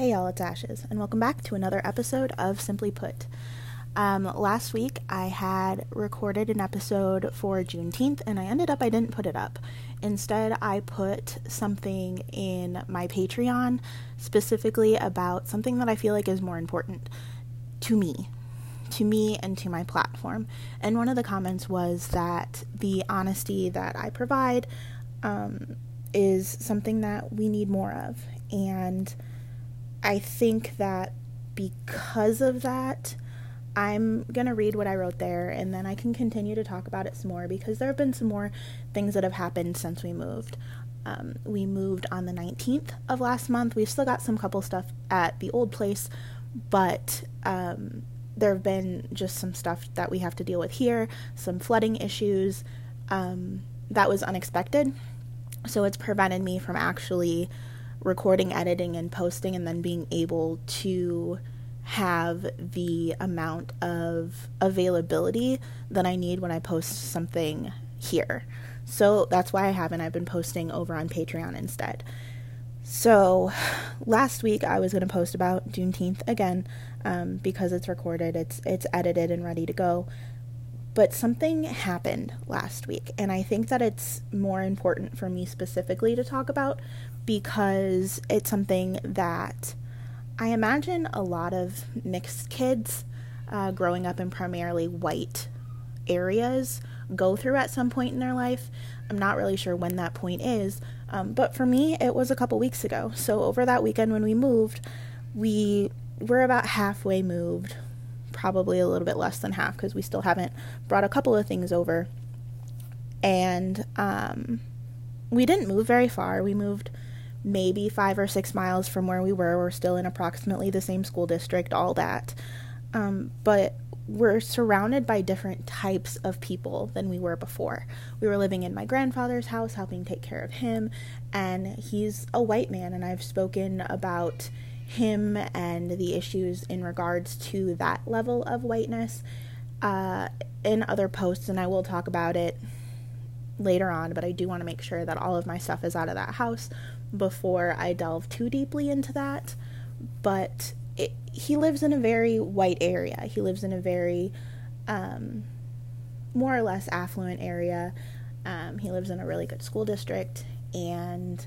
Hey y'all, it's Ashes, and welcome back to another episode of Simply Put. Um, last week I had recorded an episode for Juneteenth, and I ended up I didn't put it up. Instead, I put something in my Patreon specifically about something that I feel like is more important to me, to me, and to my platform. And one of the comments was that the honesty that I provide um, is something that we need more of, and I think that because of that, I'm going to read what I wrote there and then I can continue to talk about it some more because there have been some more things that have happened since we moved. Um, we moved on the 19th of last month. We've still got some couple stuff at the old place, but um, there have been just some stuff that we have to deal with here, some flooding issues. Um, that was unexpected. So it's prevented me from actually recording, editing, and posting, and then being able to have the amount of availability that I need when I post something here. So that's why I haven't. I've been posting over on Patreon instead. So last week I was going to post about Juneteenth again um, because it's recorded, it's it's edited and ready to go. But something happened last week, and I think that it's more important for me specifically to talk about because it's something that I imagine a lot of mixed kids uh, growing up in primarily white areas go through at some point in their life. I'm not really sure when that point is, um, but for me, it was a couple weeks ago. So over that weekend when we moved, we were about halfway moved, probably a little bit less than half because we still haven't brought a couple of things over. And um, we didn't move very far. We moved maybe five or six miles from where we were. We're still in approximately the same school district, all that. Um, but we're surrounded by different types of people than we were before. We were living in my grandfather's house, helping take care of him, and he's a white man, and I've spoken about him and the issues in regards to that level of whiteness uh, in other posts, and I will talk about it later on, but I do want to make sure that all of my stuff is out of that house before I delve too deeply into that. But it, he lives in a very white area. He lives in a very um, more or less affluent area. Um, he lives in a really good school district. And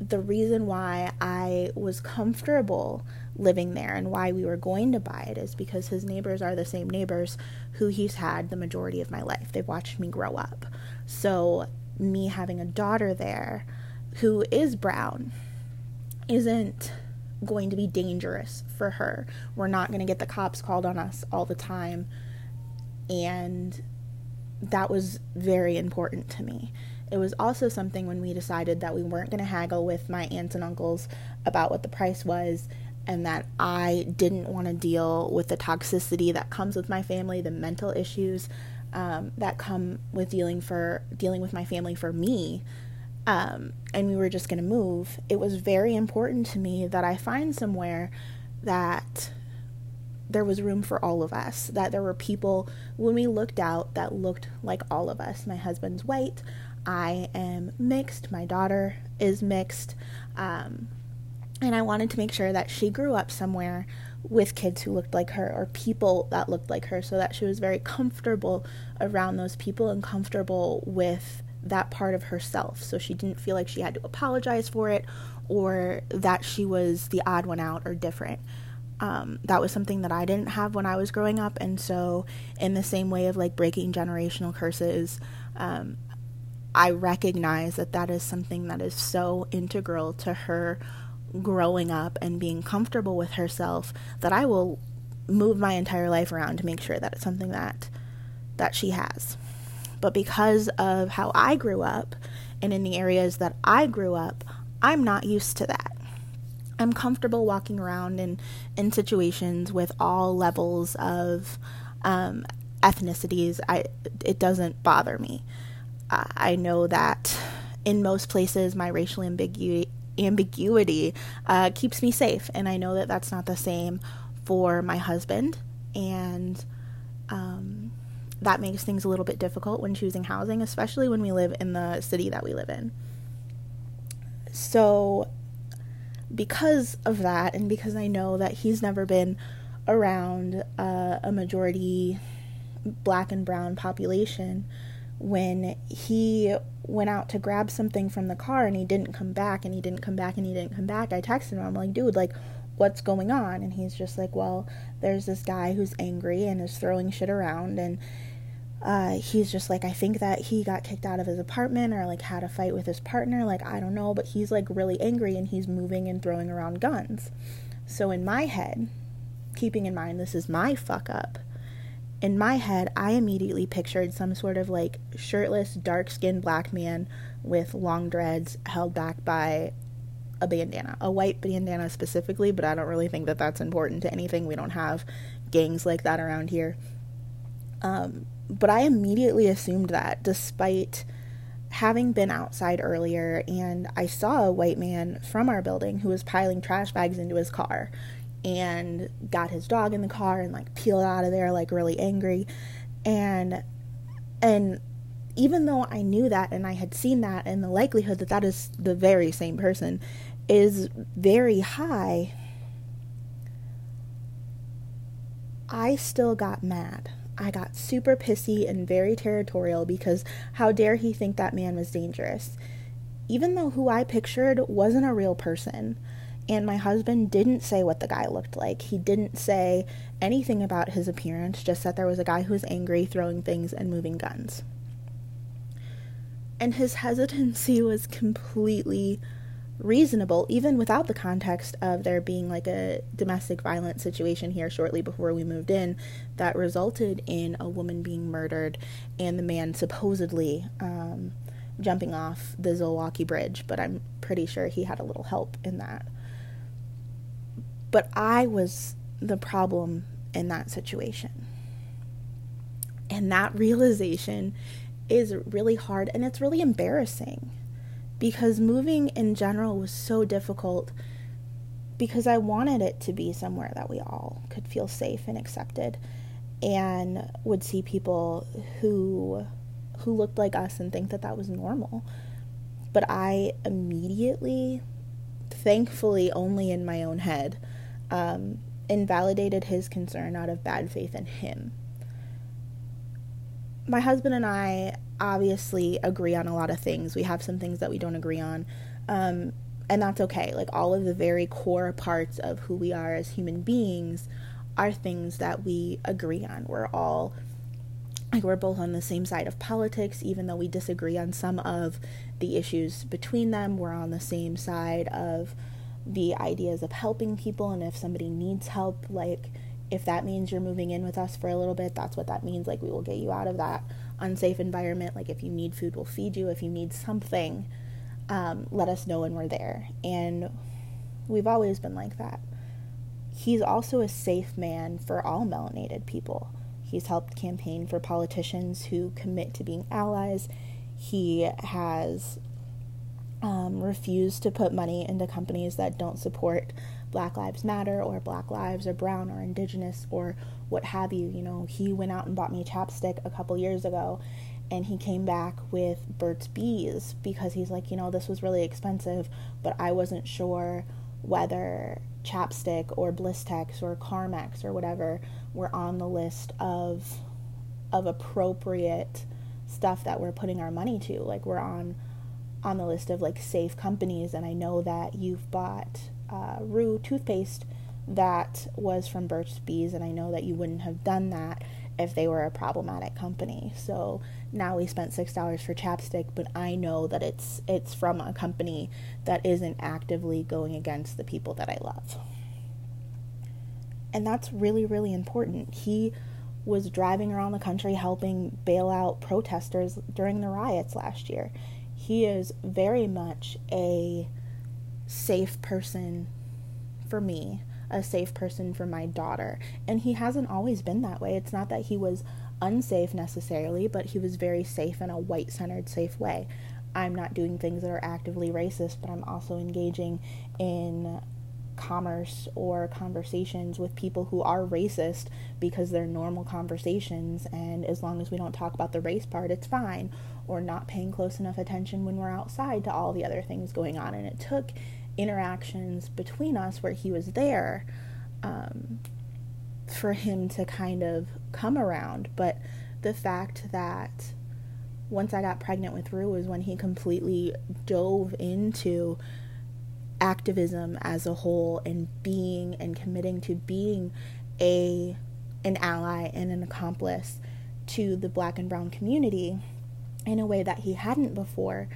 the reason why I was comfortable living there and why we were going to buy it is because his neighbors are the same neighbors who he's had the majority of my life. They've watched me grow up. So, me having a daughter there, who is brown isn't going to be dangerous for her. We're not going to get the cops called on us all the time. And that was very important to me. It was also something when we decided that we weren't going to haggle with my aunts and uncles about what the price was and that I didn't want to deal with the toxicity that comes with my family, the mental issues um, that come with dealing for dealing with my family for me um, and we were just going to move, it was very important to me that I find somewhere that there was room for all of us, that there were people when we looked out that looked like all of us. My husband's white, I am mixed, my daughter is mixed. Um, and I wanted to make sure that she grew up somewhere with kids who looked like her or people that looked like her so that she was very comfortable around those people and comfortable with that part of herself. So she didn't feel like she had to apologize for it or that she was the odd one out or different. Um, that was something that I didn't have when I was growing up. And so, in the same way of like breaking generational curses, um, I recognize that that is something that is so integral to her growing up and being comfortable with herself that I will move my entire life around to make sure that it's something that that she has. But because of how I grew up and in the areas that I grew up, I'm not used to that. I'm comfortable walking around in, in situations with all levels of um, ethnicities. I, it doesn't bother me. I know that in most places, my racial ambiguity, ambiguity uh, keeps me safe, and I know that that's not the same for my husband. And um, that makes things a little bit difficult when choosing housing, especially when we live in the city that we live in. So because of that, and because I know that he's never been around uh, a majority black and brown population, when he went out to grab something from the car and he didn't come back and he didn't come back and he didn't come back, I texted him. I'm like, dude, like, what's going on? And he's just like, well, there's this guy who's angry and is throwing shit around and uh, he's just like, I think that he got kicked out of his apartment or like had a fight with his partner. Like, I don't know, but he's like really angry and he's moving and throwing around guns. So, in my head, keeping in mind this is my fuck up, in my head, I immediately pictured some sort of like shirtless, dark skinned black man with long dreads held back by a bandana, a white bandana specifically, but I don't really think that that's important to anything. We don't have gangs like that around here. Um, but I immediately assumed that despite having been outside earlier and I saw a white man from our building who was piling trash bags into his car and got his dog in the car and like peeled out of there like really angry. And and even though I knew that and I had seen that and the likelihood that that is the very same person is very high I still got mad I got super pissy and very territorial because how dare he think that man was dangerous? Even though who I pictured wasn't a real person. And my husband didn't say what the guy looked like. He didn't say anything about his appearance, just that there was a guy who was angry, throwing things, and moving guns. And his hesitancy was completely reasonable, even without the context of there being like a domestic violence situation here shortly before we moved in that resulted in a woman being murdered and the man supposedly um, jumping off the Zilwaukee Bridge, but I'm pretty sure he had a little help in that. But I was the problem in that situation. And that realization is really hard and it's really embarrassing because moving in general was so difficult because I wanted it to be somewhere that we all could feel safe and accepted and would see people who who looked like us and think that that was normal. But I immediately thankfully only in my own head um, invalidated his concern out of bad faith in him. My husband and I obviously agree on a lot of things. We have some things that we don't agree on. Um, and that's okay. Like all of the very core parts of who we are as human beings are things that we agree on. We're all like we're both on the same side of politics even though we disagree on some of the issues between them. We're on the same side of the ideas of helping people and if somebody needs help like if that means you're moving in with us for a little bit, that's what that means. Like we will get you out of that unsafe environment. Like if you need food, we'll feed you. If you need something, um, let us know when we're there. And we've always been like that. He's also a safe man for all melanated people. He's helped campaign for politicians who commit to being allies. He has um, refused to put money into companies that don't support Black Lives Matter or Black Lives or Brown or Indigenous or what have you. You know, he went out and bought me a chapstick a couple years ago and he came back with Burt's Bees because he's like, you know, this was really expensive, but I wasn't sure whether chapstick or Blistex or Carmex or whatever were on the list of of appropriate stuff that we're putting our money to. Like we're on on the list of like safe companies and I know that you've bought uh, Rue toothpaste that was from Burt's Bees, and I know that you wouldn't have done that if they were a problematic company. So now we spent six dollars for chapstick, but I know that it's it's from a company that isn't actively going against the people that I love. And that's really, really important. He was driving around the country helping bail out protesters during the riots last year. He is very much a safe person for me, a safe person for my daughter. And he hasn't always been that way. It's not that he was unsafe necessarily, but he was very safe in a white centered, safe way. I'm not doing things that are actively racist, but I'm also engaging in commerce or conversations with people who are racist because they're normal conversations and as long as we don't talk about the race part it's fine or not paying close enough attention when we're outside to all the other things going on and it took interactions between us where he was there um, for him to kind of come around. But the fact that once I got pregnant with Rue was when he completely dove into activism as a whole and being and committing to being a an ally and an accomplice to the black and brown community in a way that he hadn't before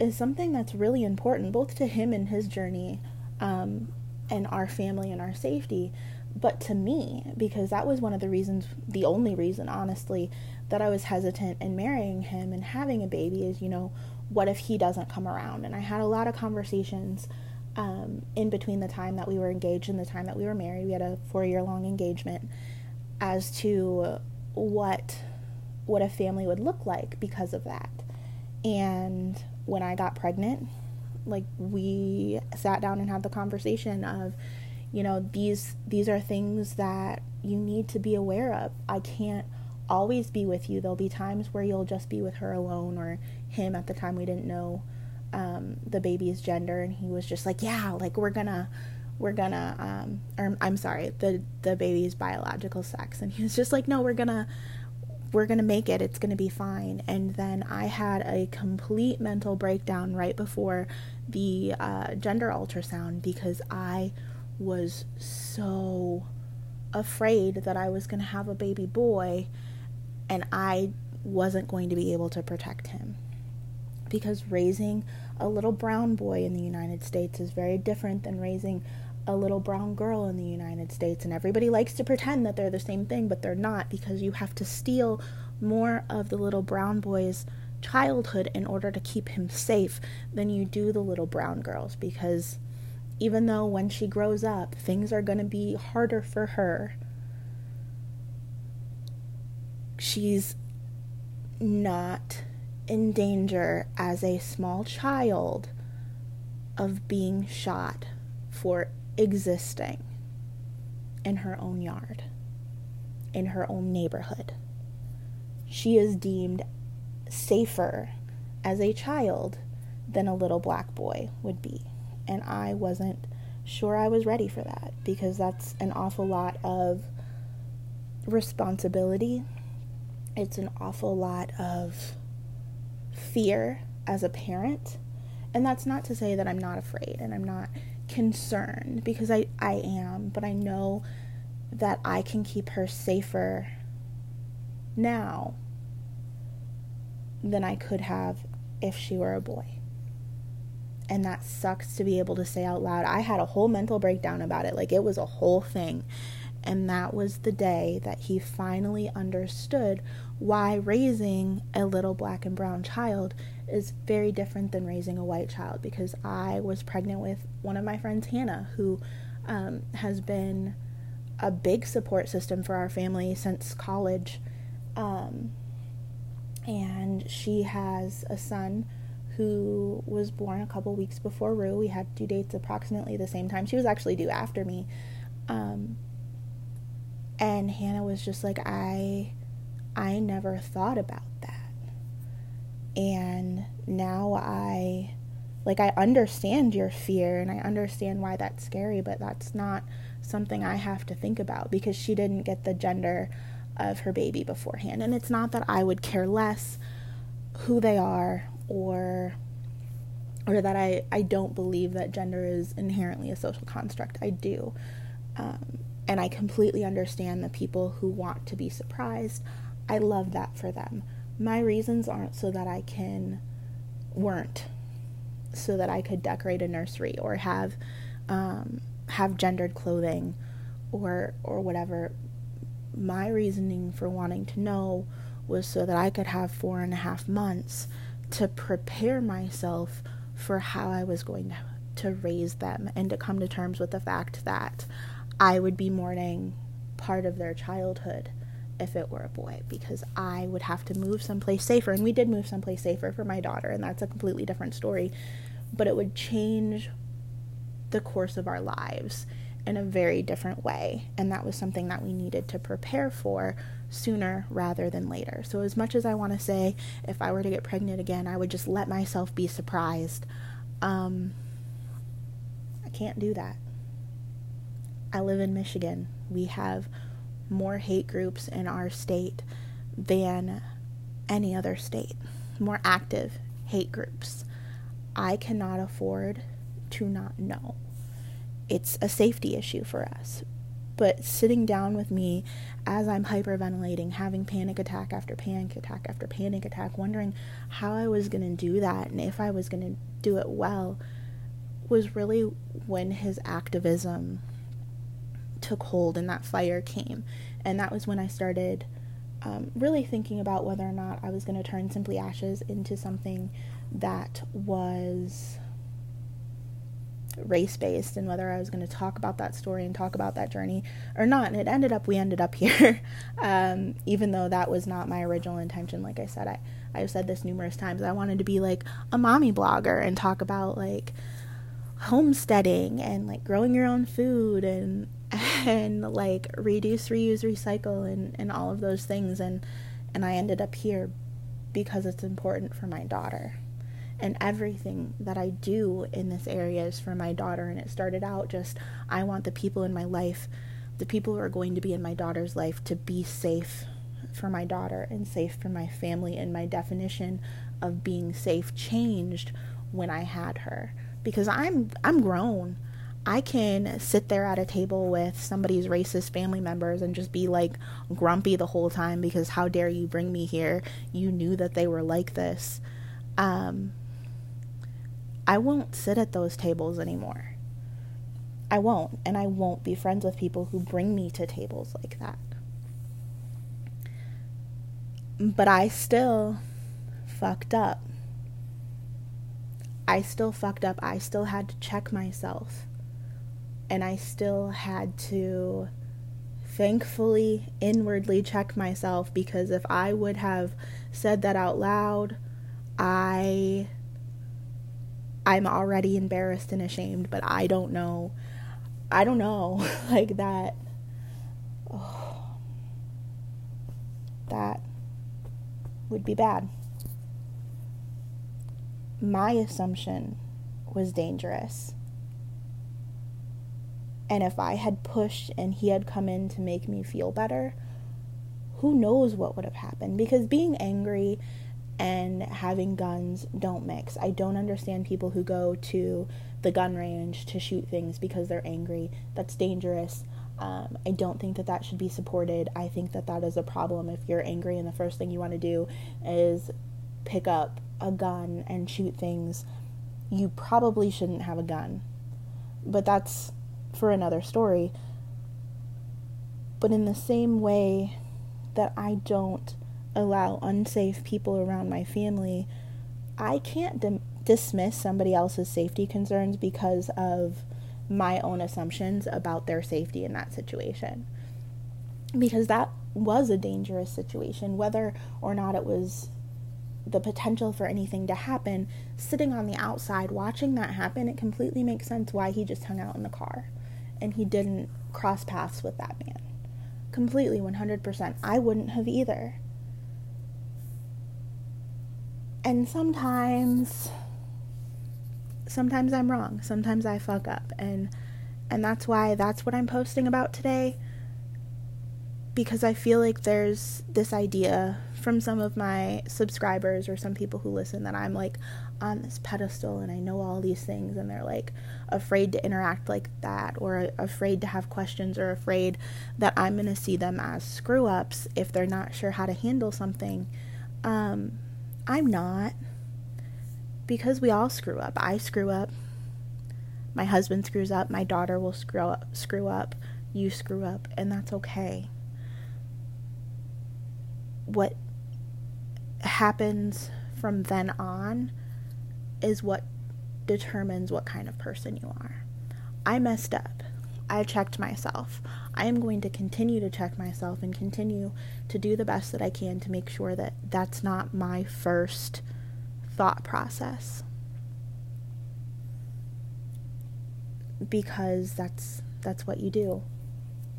is something that's really important both to him and his journey um, and our family and our safety but to me because that was one of the reasons the only reason honestly that I was hesitant in marrying him and having a baby is you know what if he doesn't come around and I had a lot of conversations um, in between the time that we were engaged and the time that we were married we had a four year long engagement as to what what a family would look like because of that. And when I got pregnant, like we sat down and had the conversation of, you know, these these are things that you need to be aware of. I can't always be with you. There'll be times where you'll just be with her alone or him at the time we didn't know um, the baby's gender and he was just like, Yeah, like we're gonna we're gonna um or I'm sorry, the the baby's biological sex and he was just like, No, we're gonna we're going to make it. It's going to be fine. And then I had a complete mental breakdown right before the uh, gender ultrasound because I was so afraid that I was going to have a baby boy and I wasn't going to be able to protect him. Because raising a little brown boy in the United States is very different than raising a little brown girl in the United States. And everybody likes to pretend that they're the same thing, but they're not because you have to steal more of the little brown boy's childhood in order to keep him safe than you do the little brown girls because even though when she grows up things are going to be harder for her she's not in danger as a small child of being shot for existing in her own yard, in her own neighborhood. She is deemed safer as a child than a little black boy would be. And I wasn't sure I was ready for that because that's an awful lot of responsibility. It's an awful lot of fear as a parent. And that's not to say that I'm not afraid and I'm not concerned because I, I am, but I know that I can keep her safer now than I could have if she were a boy. And that sucks to be able to say out loud. I had a whole mental breakdown about it. Like it was a whole thing. And that was the day that he finally understood why raising a little black and brown child is very different than raising a white child because I was pregnant with one of my friends, Hannah, who um, has been a big support system for our family since college. Um, and she has a son who was born a couple weeks before Rue. We had due dates approximately the same time. She was actually due after me. Um, and Hannah was just like, I, I never thought about that and now I like I understand your fear and I understand why that's scary, but that's not something I have to think about because she didn't get the gender of her baby beforehand. And it's not that I would care less who they are or or that I, I don't believe that gender is inherently a social construct. I do. Um, and I completely understand the people who want to be surprised. I love that for them my reasons aren't so that I can, weren't so that I could decorate a nursery or have, um, have gendered clothing or, or whatever. My reasoning for wanting to know was so that I could have four and a half months to prepare myself for how I was going to, to raise them and to come to terms with the fact that I would be mourning part of their childhood if it were a boy because I would have to move someplace safer. And we did move someplace safer for my daughter, and that's a completely different story. But it would change the course of our lives in a very different way. And that was something that we needed to prepare for sooner rather than later. So, as much as I want to say, if I were to get pregnant again, I would just let myself be surprised. Um, I can't do that. I live in Michigan. We have more hate groups in our state than any other state, more active hate groups. I cannot afford to not know. It's a safety issue for us. But sitting down with me as I'm hyperventilating, having panic attack after panic attack after panic attack, wondering how I was going to do that and if I was going to do it well, was really when his activism took hold and that fire came. And that was when I started um, really thinking about whether or not I was going to turn Simply Ashes into something that was race based and whether I was going to talk about that story and talk about that journey or not. And it ended up, we ended up here, um, even though that was not my original intention. Like I said, I, I've said this numerous times. I wanted to be like a mommy blogger and talk about like homesteading and like growing your own food and and like reduce reuse recycle and and all of those things and and I ended up here because it's important for my daughter and everything that I do in this area is for my daughter and it started out just I want the people in my life the people who are going to be in my daughter's life to be safe for my daughter and safe for my family and my definition of being safe changed when I had her because I'm I'm grown. I can sit there at a table with somebody's racist family members and just be like grumpy the whole time because how dare you bring me here? You knew that they were like this. Um, I won't sit at those tables anymore. I won't, and I won't be friends with people who bring me to tables like that. But I still fucked up. I still fucked up. I still had to check myself. And I still had to thankfully inwardly check myself because if I would have said that out loud, I I'm already embarrassed and ashamed, but I don't know. I don't know like that. Oh, that would be bad my assumption was dangerous. And if I had pushed and he had come in to make me feel better, who knows what would have happened? Because being angry and having guns don't mix. I don't understand people who go to the gun range to shoot things because they're angry. That's dangerous. Um, I don't think that that should be supported. I think that that is a problem if you're angry and the first thing you want to do is pick up a gun and shoot things, you probably shouldn't have a gun. But that's for another story. But in the same way that I don't allow unsafe people around my family, I can't dim- dismiss somebody else's safety concerns because of my own assumptions about their safety in that situation. Because that was a dangerous situation, whether or not it was the potential for anything to happen, sitting on the outside watching that happen, it completely makes sense why he just hung out in the car and he didn't cross paths with that man. Completely 100%. I wouldn't have either. And sometimes sometimes I'm wrong. Sometimes I fuck up and and that's why that's what I'm posting about today because I feel like there's this idea from some of my subscribers or some people who listen that I'm like on this pedestal and I know all these things and they're like afraid to interact like that or afraid to have questions or afraid that I'm going to see them as screw ups if they're not sure how to handle something. Um, I'm not because we all screw up. I screw up. My husband screws up. My daughter will screw up. Screw up. You screw up, and that's okay what happens from then on is what determines what kind of person you are. I messed up. I checked myself. I am going to continue to check myself and continue to do the best that I can to make sure that that's not my first thought process. Because that's that's what you do.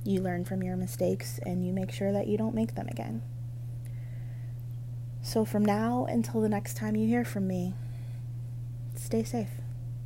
You learn from your mistakes and you make sure that you don't make them again. So, from now until the next time you hear from me, stay safe.